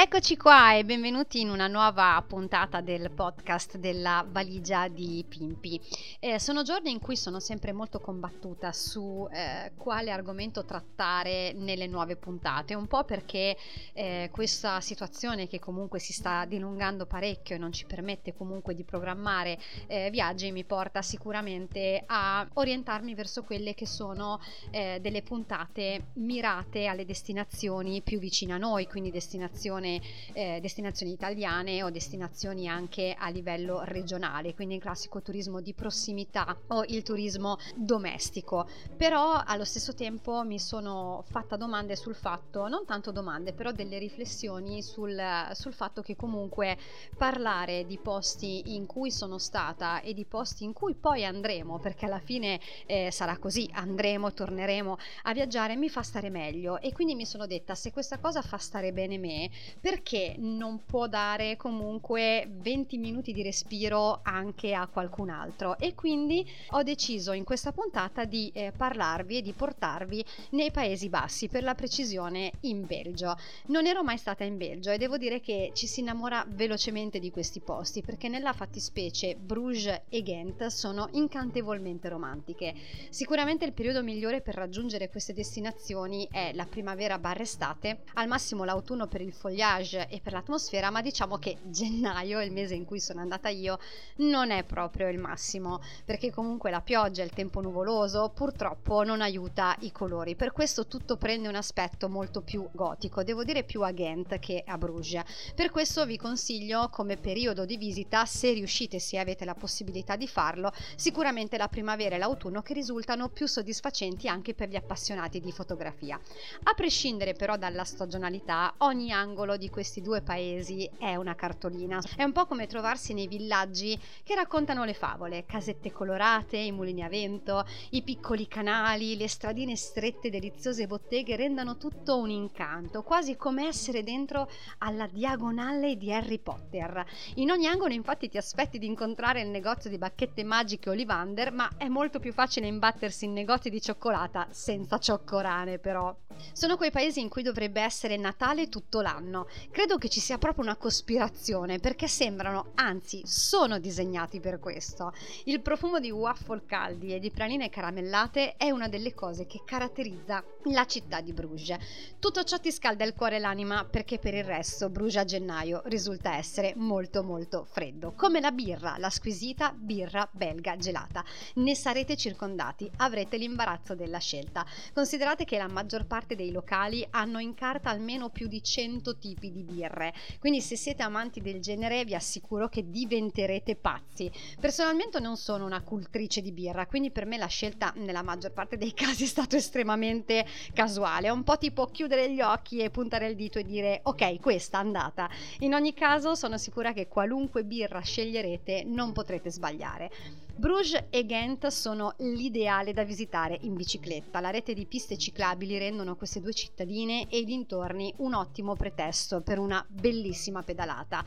Eccoci qua e benvenuti in una nuova puntata del podcast della valigia di Pimpi. Eh, sono giorni in cui sono sempre molto combattuta su eh, quale argomento trattare nelle nuove puntate, un po' perché eh, questa situazione che comunque si sta dilungando parecchio e non ci permette comunque di programmare eh, viaggi mi porta sicuramente a orientarmi verso quelle che sono eh, delle puntate mirate alle destinazioni più vicine a noi, quindi destinazioni destinazione, eh, destinazioni italiane o destinazioni anche a livello regionale, quindi il classico turismo di prossimità o il turismo domestico. Però allo stesso tempo mi sono fatta domande sul fatto, non tanto domande, però delle riflessioni sul, sul fatto che comunque parlare di posti in cui sono stata e di posti in cui poi andremo, perché alla fine eh, sarà così, andremo, torneremo a viaggiare, mi fa stare meglio e quindi mi sono detta se questa cosa fa stare bene me, perché non può dare comunque 20 minuti di respiro anche a qualcun altro? E quindi ho deciso in questa puntata di eh, parlarvi e di portarvi nei Paesi Bassi, per la precisione in Belgio. Non ero mai stata in Belgio e devo dire che ci si innamora velocemente di questi posti perché nella fattispecie Bruges e Ghent sono incantevolmente romantiche. Sicuramente il periodo migliore per raggiungere queste destinazioni è la primavera barra estate, al massimo l'autunno per il fogliaggio paesage e per l'atmosfera, ma diciamo che gennaio, il mese in cui sono andata io, non è proprio il massimo, perché comunque la pioggia il tempo nuvoloso purtroppo non aiuta i colori. Per questo tutto prende un aspetto molto più gotico, devo dire più a Ghent che a Bruges. Per questo vi consiglio come periodo di visita, se riuscite, se avete la possibilità di farlo, sicuramente la primavera e l'autunno che risultano più soddisfacenti anche per gli appassionati di fotografia. A prescindere però dalla stagionalità, ogni angolo di questi due paesi è una cartolina. È un po' come trovarsi nei villaggi che raccontano le favole, casette colorate, i mulini a vento, i piccoli canali, le stradine strette, deliziose botteghe rendono tutto un incanto, quasi come essere dentro alla diagonale di Harry Potter. In ogni angolo infatti ti aspetti di incontrare il negozio di bacchette magiche Olivander, ma è molto più facile imbattersi in negozi di cioccolata senza cioccorane però. Sono quei paesi in cui dovrebbe essere Natale tutto l'anno, Credo che ci sia proprio una cospirazione perché sembrano, anzi sono disegnati per questo. Il profumo di waffle caldi e di praline caramellate è una delle cose che caratterizza la città di Bruges. Tutto ciò ti scalda il cuore e l'anima perché per il resto Bruges a gennaio risulta essere molto molto freddo. Come la birra, la squisita birra belga gelata. Ne sarete circondati, avrete l'imbarazzo della scelta. Considerate che la maggior parte dei locali hanno in carta almeno più di 100 tipi tipi di birre. Quindi se siete amanti del genere vi assicuro che diventerete pazzi. Personalmente non sono una cultrice di birra, quindi per me la scelta nella maggior parte dei casi è stata estremamente casuale, un po' tipo chiudere gli occhi e puntare il dito e dire ok, questa andata. In ogni caso sono sicura che qualunque birra sceglierete non potrete sbagliare. Bruges e Ghent sono l'ideale da visitare in bicicletta. La rete di piste ciclabili rendono queste due cittadine e i dintorni un ottimo pretesto per una bellissima pedalata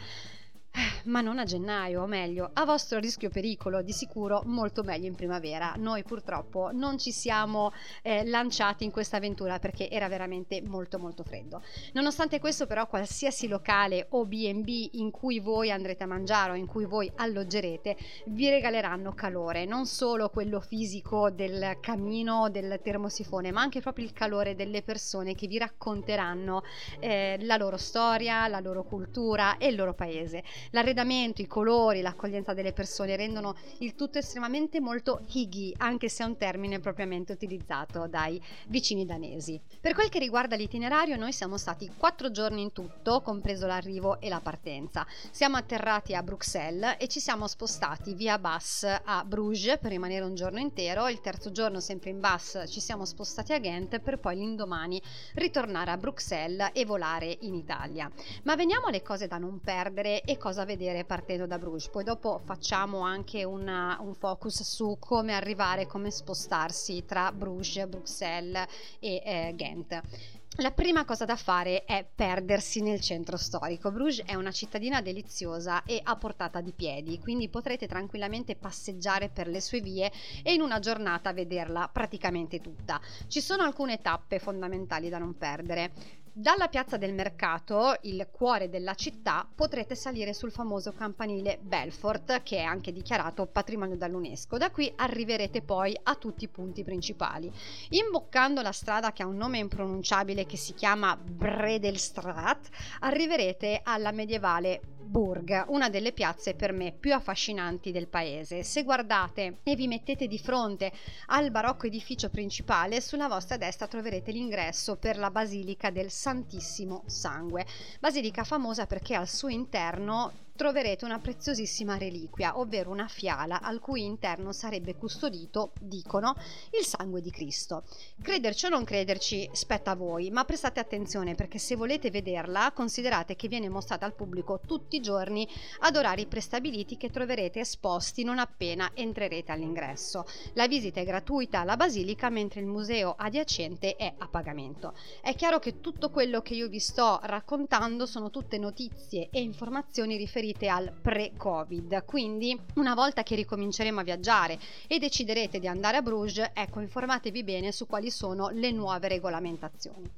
ma non a gennaio, o meglio, a vostro rischio pericolo, di sicuro molto meglio in primavera. Noi purtroppo non ci siamo eh, lanciati in questa avventura perché era veramente molto molto freddo. Nonostante questo però qualsiasi locale o B&B in cui voi andrete a mangiare o in cui voi alloggerete vi regaleranno calore, non solo quello fisico del camino, del termosifone, ma anche proprio il calore delle persone che vi racconteranno eh, la loro storia, la loro cultura e il loro paese. La L'arredamento, i colori, l'accoglienza delle persone rendono il tutto estremamente molto higgy, anche se è un termine propriamente utilizzato dai vicini danesi. Per quel che riguarda l'itinerario, noi siamo stati quattro giorni in tutto, compreso l'arrivo e la partenza. Siamo atterrati a Bruxelles e ci siamo spostati via bus a Bruges per rimanere un giorno intero. Il terzo giorno, sempre in bus, ci siamo spostati a Ghent per poi l'indomani ritornare a Bruxelles e volare in Italia. Ma veniamo alle cose da non perdere e cosa vedere partendo da Bruges. Poi dopo facciamo anche una, un focus su come arrivare, come spostarsi tra Bruges, Bruxelles e eh, Ghent. La prima cosa da fare è perdersi nel centro storico. Bruges è una cittadina deliziosa e a portata di piedi, quindi potrete tranquillamente passeggiare per le sue vie e in una giornata vederla praticamente tutta. Ci sono alcune tappe fondamentali da non perdere. Dalla piazza del mercato, il cuore della città, potrete salire sul famoso campanile Belfort, che è anche dichiarato patrimonio dall'UNESCO. Da qui arriverete poi a tutti i punti principali. Imboccando la strada che ha un nome impronunciabile che si chiama Bredelstraat, arriverete alla medievale Burg, una delle piazze per me più affascinanti del paese. Se guardate e vi mettete di fronte al barocco edificio principale, sulla vostra destra troverete l'ingresso per la Basilica del Santissimo Sangue. Basilica famosa perché al suo interno troverete una preziosissima reliquia, ovvero una fiala al cui interno sarebbe custodito, dicono, il sangue di Cristo. Crederci o non crederci spetta a voi, ma prestate attenzione perché se volete vederla considerate che viene mostrata al pubblico tutti i giorni ad orari prestabiliti che troverete esposti non appena entrerete all'ingresso. La visita è gratuita alla basilica mentre il museo adiacente è a pagamento. È chiaro che tutto quello che io vi sto raccontando sono tutte notizie e informazioni riferite riferite al pre-Covid. Quindi, una volta che ricominceremo a viaggiare e deciderete di andare a Bruges, ecco, informatevi bene su quali sono le nuove regolamentazioni.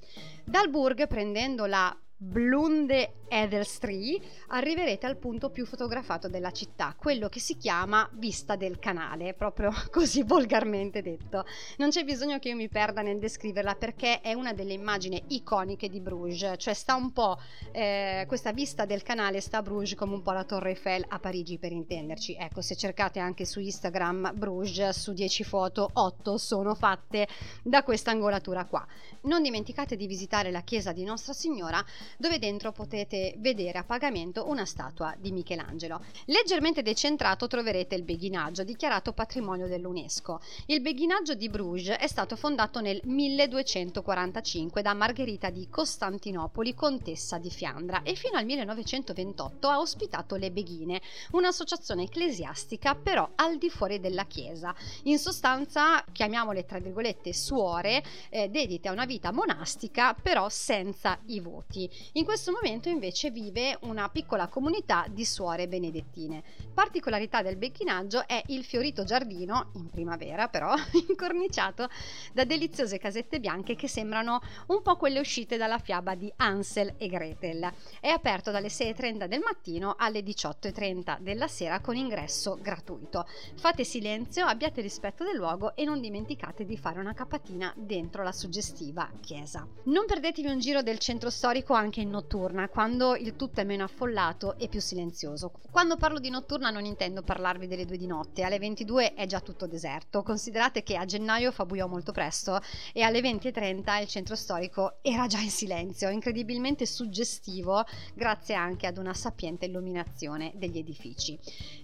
Dal Burg, prendendo la Blunde Edelstree arriverete al punto più fotografato della città, quello che si chiama Vista del Canale, proprio così volgarmente detto. Non c'è bisogno che io mi perda nel descriverla perché è una delle immagini iconiche di Bruges, cioè sta un po' eh, questa vista del canale sta a Bruges come un po' la Torre Eiffel a Parigi per intenderci. Ecco, se cercate anche su Instagram Bruges, su 10 foto, 8 sono fatte da questa angolatura qua. Non dimenticate di visitare la chiesa di Nostra Signora dove dentro potete vedere a pagamento una statua di Michelangelo. Leggermente decentrato troverete il beghinaggio, dichiarato patrimonio dell'UNESCO. Il beghinaggio di Bruges è stato fondato nel 1245 da Margherita di Costantinopoli, contessa di Fiandra, e fino al 1928 ha ospitato le Beghine, un'associazione ecclesiastica però al di fuori della chiesa. In sostanza, chiamiamole tra virgolette suore, eh, dedite a una vita monastica però senza i voti. In questo momento invece vive una piccola comunità di suore benedettine. Particolarità del becchinaggio è il fiorito giardino, in primavera però, incorniciato da deliziose casette bianche che sembrano un po' quelle uscite dalla fiaba di Ansel e Gretel. È aperto dalle 6.30 del mattino alle 18.30 della sera con ingresso gratuito. Fate silenzio, abbiate rispetto del luogo e non dimenticate di fare una capatina dentro la suggestiva chiesa. Non perdetevi un giro del centro storico anche in notturna, quando il tutto è meno affollato e più silenzioso. Quando parlo di notturna non intendo parlarvi delle due di notte, alle 22 è già tutto deserto. Considerate che a gennaio fa buio molto presto e alle 20.30 il centro storico era già in silenzio, incredibilmente suggestivo grazie anche ad una sapiente illuminazione degli edifici.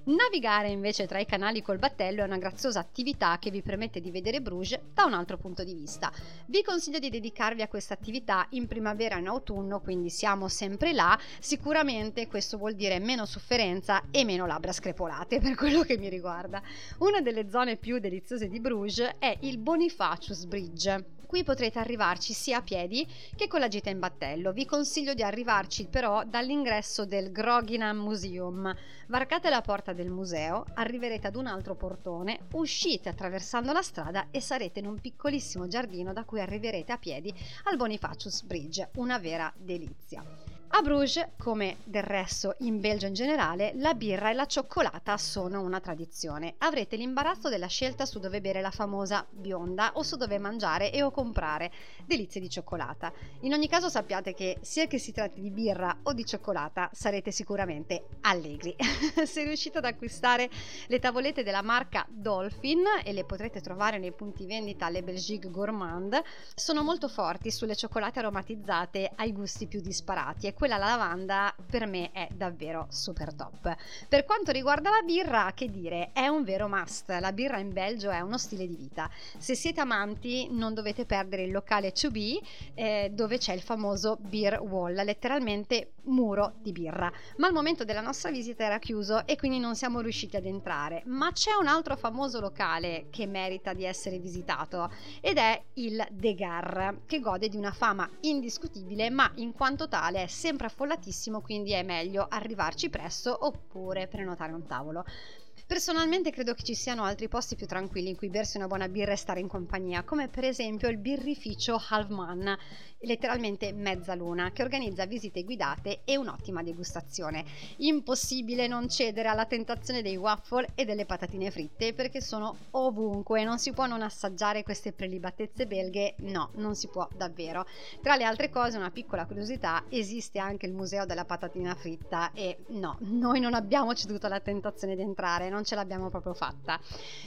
Navigare invece tra i canali col battello è una graziosa attività che vi permette di vedere Bruges da un altro punto di vista. Vi consiglio di dedicarvi a questa attività in primavera e in autunno, quindi siamo sempre là. Sicuramente questo vuol dire meno sofferenza e meno labbra screpolate per quello che mi riguarda. Una delle zone più deliziose di Bruges è il Bonifacius Bridge Qui potrete arrivarci sia a piedi che con la gita in battello. Vi consiglio di arrivarci però dall'ingresso del Groginam Museum. Varcate la porta del museo, arriverete ad un altro portone, uscite attraversando la strada e sarete in un piccolissimo giardino da cui arriverete a piedi al Bonifacius Bridge, una vera delizia delizia. A Bruges, come del resto in Belgio in generale, la birra e la cioccolata sono una tradizione. Avrete l'imbarazzo della scelta su dove bere la famosa bionda o su dove mangiare e o comprare delizie di cioccolata. In ogni caso sappiate che sia che si tratti di birra o di cioccolata sarete sicuramente allegri. Se riuscite ad acquistare le tavolette della marca Dolphin e le potrete trovare nei punti vendita Le Belgique Gourmand, sono molto forti sulle cioccolate aromatizzate ai gusti più disparati e quella alla lavanda per me è davvero super top. Per quanto riguarda la birra, che dire, è un vero must. La birra in Belgio è uno stile di vita. Se siete amanti non dovete perdere il locale 2B eh, dove c'è il famoso beer wall, letteralmente muro di birra. Ma al momento della nostra visita era chiuso e quindi non siamo riusciti ad entrare. Ma c'è un altro famoso locale che merita di essere visitato ed è il Degar, che gode di una fama indiscutibile, ma in quanto tale è sempre sempre affollatissimo, quindi è meglio arrivarci presto oppure prenotare un tavolo. Personalmente credo che ci siano altri posti più tranquilli in cui bersi una buona birra e stare in compagnia, come per esempio il birrificio Halfman, letteralmente mezzaluna, che organizza visite guidate e un'ottima degustazione. Impossibile non cedere alla tentazione dei waffle e delle patatine fritte perché sono ovunque, non si può non assaggiare queste prelibatezze belghe, no, non si può davvero. Tra le altre cose, una piccola curiosità, esiste anche il museo della patatina fritta e no, noi non abbiamo ceduto alla tentazione di entrare, non ce l'abbiamo proprio fatta.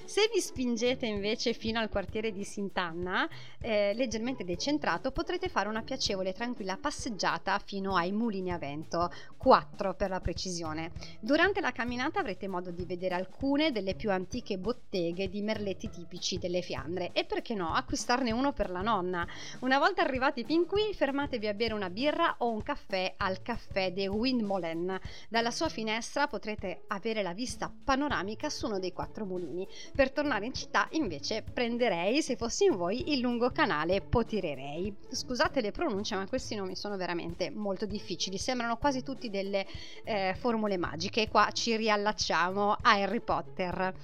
Se vi spingete invece fino al quartiere di Sint'Anna, eh, leggermente decentrato, potrete fare una piacevole e tranquilla passeggiata fino ai mulini a vento, 4 per la precisione. Durante la camminata avrete modo di vedere alcune delle più antiche botteghe di merletti tipici delle Fiandre e perché no, acquistarne uno per la nonna. Una volta arrivati fin qui, fermatevi a bere una birra o un caffè al caffè de Windmolen. Dalla sua finestra potrete avere la vista panoramica su uno dei quattro mulini. Per tornare in città, invece, prenderei, se fossi in voi, il lungo canale Potirerei. Scusate le pronunce, ma questi nomi sono veramente molto difficili. Sembrano quasi tutti delle eh, formule magiche. Qua ci riallacciamo a Harry Potter.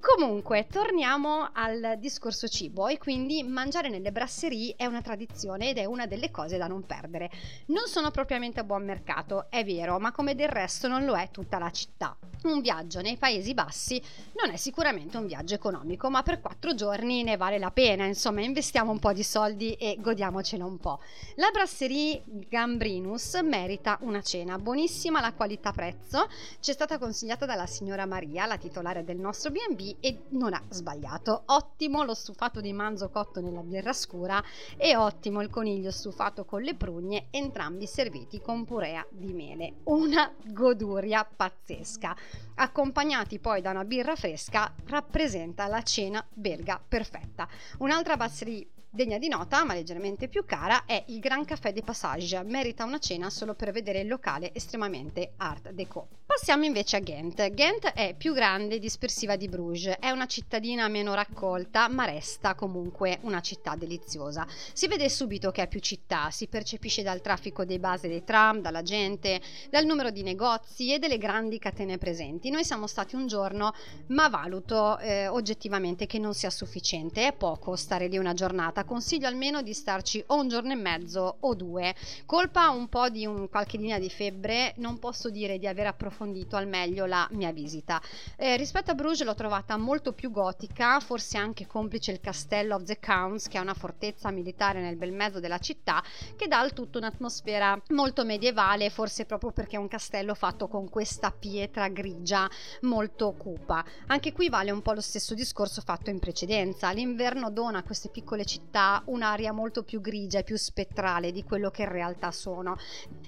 Comunque, torniamo al discorso cibo e quindi mangiare nelle brasserie è una tradizione ed è una delle cose da non perdere. Non sono propriamente a buon mercato, è vero, ma come del resto non lo è tutta la città. Un viaggio nei Paesi Bassi non è sicuramente un viaggio economico, ma per quattro giorni ne vale la pena, insomma, investiamo un po' di soldi e godiamocelo un po'. La brasserie Gambrinus merita una cena, buonissima la qualità-prezzo, ci è stata consigliata dalla signora Maria, la titolare del nostro B&B e non ha sbagliato. Ottimo lo stufato di manzo cotto nella birra scura e ottimo il coniglio stufato con le prugne, entrambi serviti con purea di mele. Una goduria pazzesca. Accompagnati poi da una birra fresca, rappresenta la cena belga perfetta. Un'altra brasserie Degna di nota, ma leggermente più cara, è il Gran Café de Passage. Merita una cena solo per vedere il locale estremamente art déco. Passiamo invece a Ghent. Ghent è più grande e dispersiva di Bruges. È una cittadina meno raccolta, ma resta comunque una città deliziosa. Si vede subito che è più città, si percepisce dal traffico dei base dei tram, dalla gente, dal numero di negozi e delle grandi catene presenti. Noi siamo stati un giorno, ma valuto eh, oggettivamente che non sia sufficiente. È poco stare lì una giornata consiglio almeno di starci o un giorno e mezzo o due. Colpa un po' di un, qualche linea di febbre, non posso dire di aver approfondito al meglio la mia visita. Eh, rispetto a Bruges l'ho trovata molto più gotica, forse anche complice il Castello of the Counts, che è una fortezza militare nel bel mezzo della città, che dà al tutto un'atmosfera molto medievale, forse proprio perché è un castello fatto con questa pietra grigia molto cupa. Anche qui vale un po' lo stesso discorso fatto in precedenza. L'inverno dona a queste piccole città un'aria molto più grigia e più spettrale di quello che in realtà sono.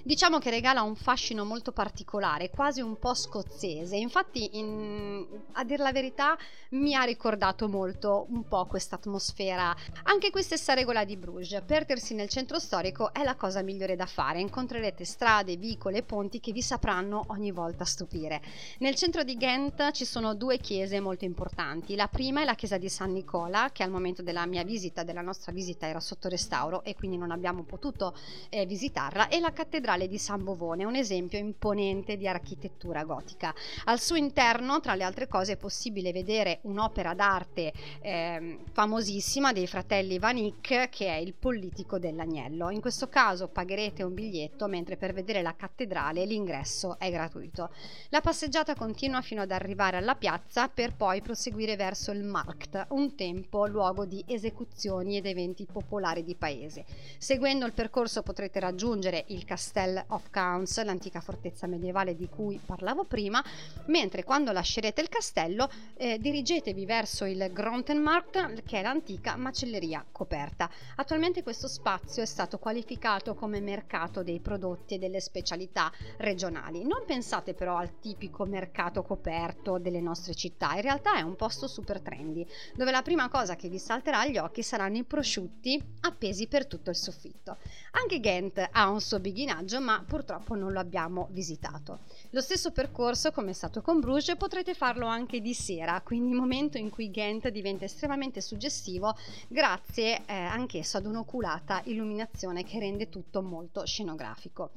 Diciamo che regala un fascino molto particolare, quasi un po' scozzese. Infatti, in, a dir la verità, mi ha ricordato molto un po' questa atmosfera. Anche qui stessa regola di Bruges, perdersi nel centro storico è la cosa migliore da fare. Incontrerete strade, vicole e ponti che vi sapranno ogni volta stupire. Nel centro di Ghent ci sono due chiese molto importanti. La prima è la chiesa di San Nicola, che al momento della mia visita della nostra visita era sotto restauro e quindi non abbiamo potuto eh, visitarla, e la cattedrale di San Bovone, un esempio imponente di architettura architettura gotica. Al suo interno, tra le altre cose, è possibile vedere un'opera d'arte eh, famosissima dei fratelli Van Eyck, che è il Politico dell'Agnello. In questo caso pagherete un biglietto, mentre per vedere la cattedrale l'ingresso è gratuito. La passeggiata continua fino ad arrivare alla piazza per poi proseguire verso il Markt, un tempo luogo di esecuzioni ed eventi popolari di paese. Seguendo il percorso potrete raggiungere il Castle of Counts, l'antica fortezza medievale di cui parlavo prima, mentre quando lascerete il castello eh, dirigetevi verso il Grontenmarkt, che è l'antica macelleria coperta. Attualmente questo spazio è stato qualificato come mercato dei prodotti e delle specialità regionali. Non pensate però al tipico mercato coperto delle nostre città, in realtà è un posto super trendy, dove la prima cosa che vi salterà agli occhi saranno i prosciutti appesi per tutto il soffitto. Anche Ghent ha un suo beghinaggio, ma purtroppo non lo abbiamo visitato. Lo stesso percorso, come è stato con Bruges, potrete farlo anche di sera, quindi momento in cui Ghent diventa estremamente suggestivo grazie eh, anch'esso ad un'oculata illuminazione che rende tutto molto scenografico.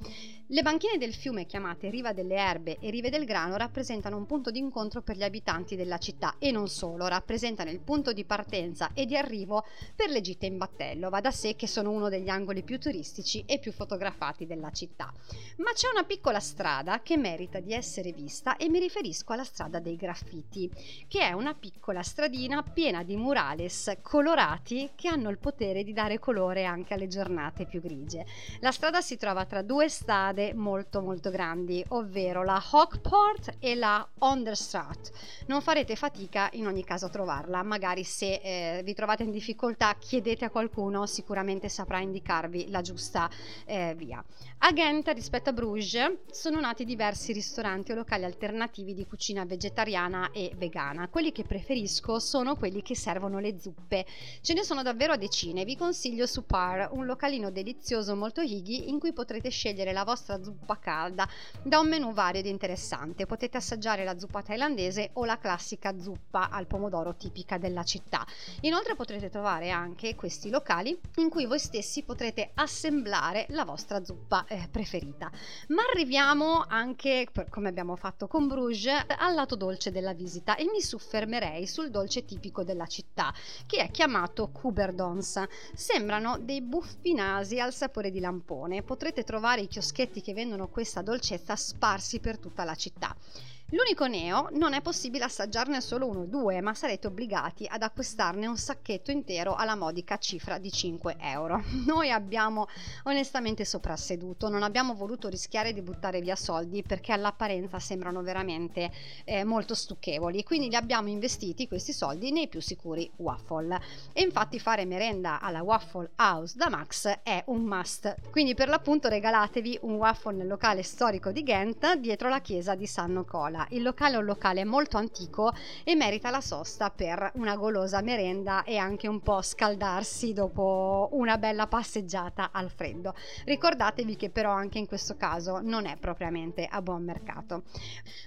Le banchine del fiume chiamate Riva delle Erbe e Rive del Grano rappresentano un punto di incontro per gli abitanti della città e non solo, rappresentano il punto di partenza e di arrivo per le gite in battello. Va da sé che sono uno degli angoli più turistici e più fotografati della città. Ma c'è una piccola strada che merita di essere vista e mi riferisco alla strada dei graffiti, che è una piccola stradina piena di murales colorati che hanno il potere di dare colore anche alle giornate più grigie. La strada si trova tra due strade molto molto grandi, ovvero la Hawkport e la Onderstraat. Non farete fatica in ogni caso a trovarla, magari se eh, vi trovate in difficoltà chiedete a qualcuno, sicuramente saprà indicarvi la giusta eh, via. A Ghent rispetto a Bruges sono nati diversi ristoranti o locali alternativi di cucina vegetariana e vegana. Quelli che preferisco sono quelli che servono le zuppe. Ce ne sono davvero decine. Vi consiglio Supar, un localino delizioso molto higgy in cui potrete scegliere la vostra zuppa calda da un menù vario ed interessante. Potete assaggiare la zuppa thailandese o la classica zuppa al pomodoro tipica della città. Inoltre potrete trovare anche questi locali in cui voi stessi potrete assemblare la vostra zuppa eh, preferita. Ma arriviamo anche, come abbiamo fatto con Bruges, al lato dolce della visita e mi soffermerei sul dolce tipico della città, che è chiamato Kuberdons. Sembrano dei buffi nasi al sapore di lampone. Potrete trovare i chioschetti che vendono questa dolcezza sparsi per tutta la città. L'unico neo non è possibile assaggiarne solo uno o due, ma sarete obbligati ad acquistarne un sacchetto intero alla modica cifra di 5 euro. Noi abbiamo onestamente soprasseduto, non abbiamo voluto rischiare di buttare via soldi perché all'apparenza sembrano veramente eh, molto stucchevoli, quindi li abbiamo investiti questi soldi nei più sicuri waffle. E infatti fare merenda alla Waffle House da Max è un must, quindi per l'appunto regalatevi un waffle nel locale storico di Ghent dietro la chiesa di San Nicola Il locale è un locale molto antico e merita la sosta per una golosa merenda e anche un po' scaldarsi dopo una bella passeggiata al freddo. Ricordatevi che però anche in questo caso non è propriamente a buon mercato.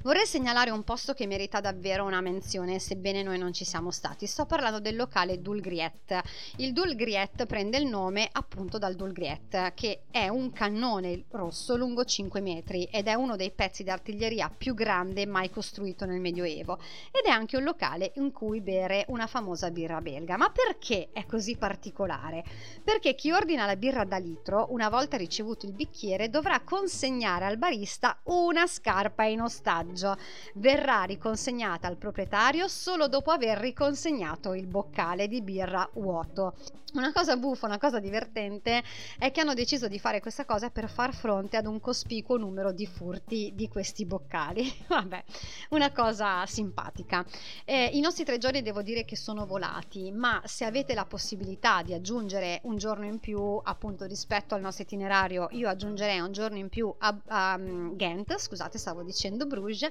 Vorrei segnalare un posto che merita davvero una menzione, sebbene noi non ci siamo stati. Sto parlando del locale Dulgriet. Il Dulgriet prende il nome appunto dal Dulgriet, che è un cannone rosso lungo 5 metri ed è uno dei pezzi d'artiglieria più grandi grande mai costruito nel Medioevo ed è anche un locale in cui bere una famosa birra belga. Ma perché è così particolare? Perché chi ordina la birra da litro, una volta ricevuto il bicchiere, dovrà consegnare al barista una scarpa in ostaggio. Verrà riconsegnata al proprietario solo dopo aver riconsegnato il boccale di birra vuoto. Una cosa buffa, una cosa divertente è che hanno deciso di fare questa cosa per far fronte ad un cospicuo numero di furti di questi boccali. Vabbè, una cosa simpatica. Eh, I nostri tre giorni devo dire che sono volati, ma se avete la possibilità di aggiungere un giorno in più, appunto rispetto al nostro itinerario, io aggiungerei un giorno in più a, a um, Ghent, scusate, stavo dicendo Bruges,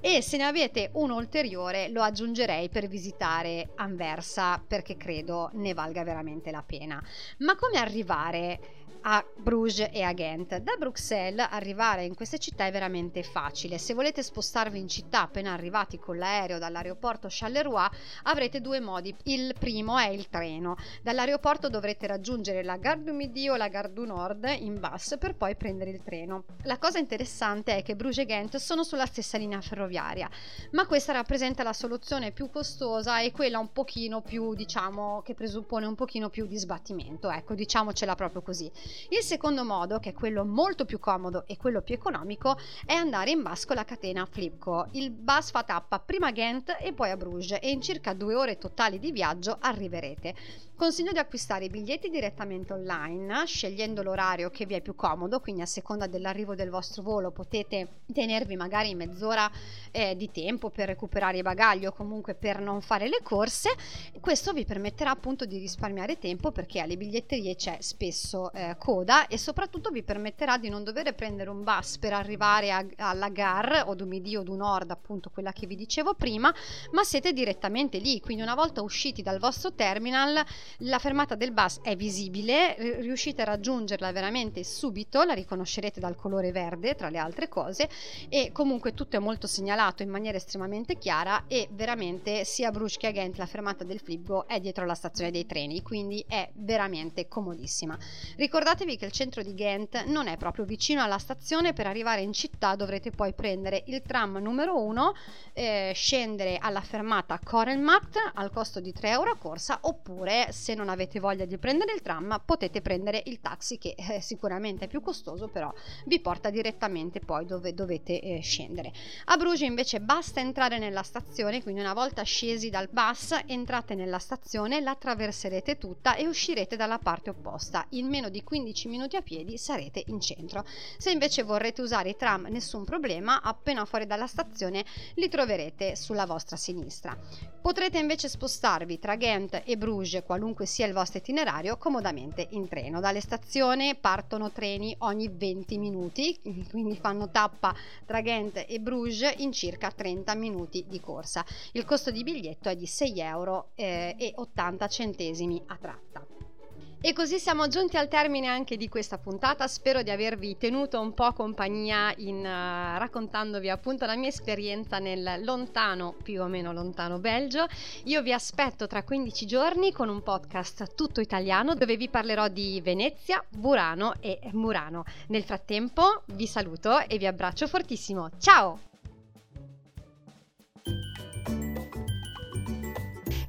e se ne avete uno ulteriore lo aggiungerei per visitare Anversa perché credo ne valga veramente la pena. Ma come arrivare a Bruges e a Ghent. Da Bruxelles arrivare in queste città è veramente facile. Se volete spostarvi spostarvi in città appena arrivati con l'aereo dall'aeroporto Charleroi, avrete due modi. Il primo è il treno. Dall'aeroporto dovrete raggiungere la Gare du Midi o la Gare du Nord in bus per poi prendere il treno. La cosa interessante è che Bruges e Ghent sono sulla stessa linea ferroviaria, ma questa rappresenta la soluzione più costosa e quella un pochino più, diciamo, che presuppone un pochino più di sbattimento, ecco, diciamocela proprio così. Il secondo modo, che è quello molto più comodo e quello più economico, è andare in bus con la catena Flipco. Il bus fa tappa prima a Ghent e poi a Bruges e in circa due ore totali di viaggio arriverete. Consiglio di acquistare i biglietti direttamente online, scegliendo l'orario che vi è più comodo, quindi a seconda dell'arrivo del vostro volo potete tenervi magari mezz'ora eh, di tempo per recuperare i bagagli o comunque per non fare le corse. Questo vi permetterà appunto di risparmiare tempo perché alle biglietterie c'è spesso eh, coda e soprattutto vi permetterà di non dover prendere un bus per arrivare a, alla gare o du Midi o du Nord, appunto quella che vi dicevo prima, ma siete direttamente lì, quindi una volta usciti dal vostro terminal la fermata del bus è visibile, riuscite a raggiungerla veramente subito, la riconoscerete dal colore verde tra le altre cose e comunque tutto è molto segnalato in maniera estremamente chiara e veramente sia Bruges che Ghent la fermata del Flipgo è dietro la stazione dei treni, quindi è veramente comodissima. Ricordatevi che il centro di Ghent non è proprio vicino alla stazione, per arrivare in città dovrete poi prendere il tram numero 1, eh, scendere alla fermata Korelmatt al costo di 3 euro a corsa oppure se non avete voglia di prendere il tram potete prendere il taxi che eh, sicuramente è più costoso però vi porta direttamente poi dove dovete eh, scendere. A Bruges invece basta entrare nella stazione, quindi una volta scesi dal bus entrate nella stazione, la attraverserete tutta e uscirete dalla parte opposta. In meno di 15 minuti a piedi sarete in centro. Se invece vorrete usare i tram nessun problema, appena fuori dalla stazione li troverete sulla vostra sinistra. Potrete invece spostarvi tra Ghent e Bruges qualunque sia il vostro itinerario, comodamente in treno. Dalle stazioni partono treni ogni 20 minuti, quindi fanno tappa tra Ghent e Bruges in circa 30 minuti di corsa. Il costo di biglietto è di 6 euro eh, 80 centesimi a tratta. E così siamo giunti al termine anche di questa puntata, spero di avervi tenuto un po' compagnia in, uh, raccontandovi appunto la mia esperienza nel lontano, più o meno lontano Belgio. Io vi aspetto tra 15 giorni con un podcast tutto italiano dove vi parlerò di Venezia, Burano e Murano. Nel frattempo vi saluto e vi abbraccio fortissimo. Ciao!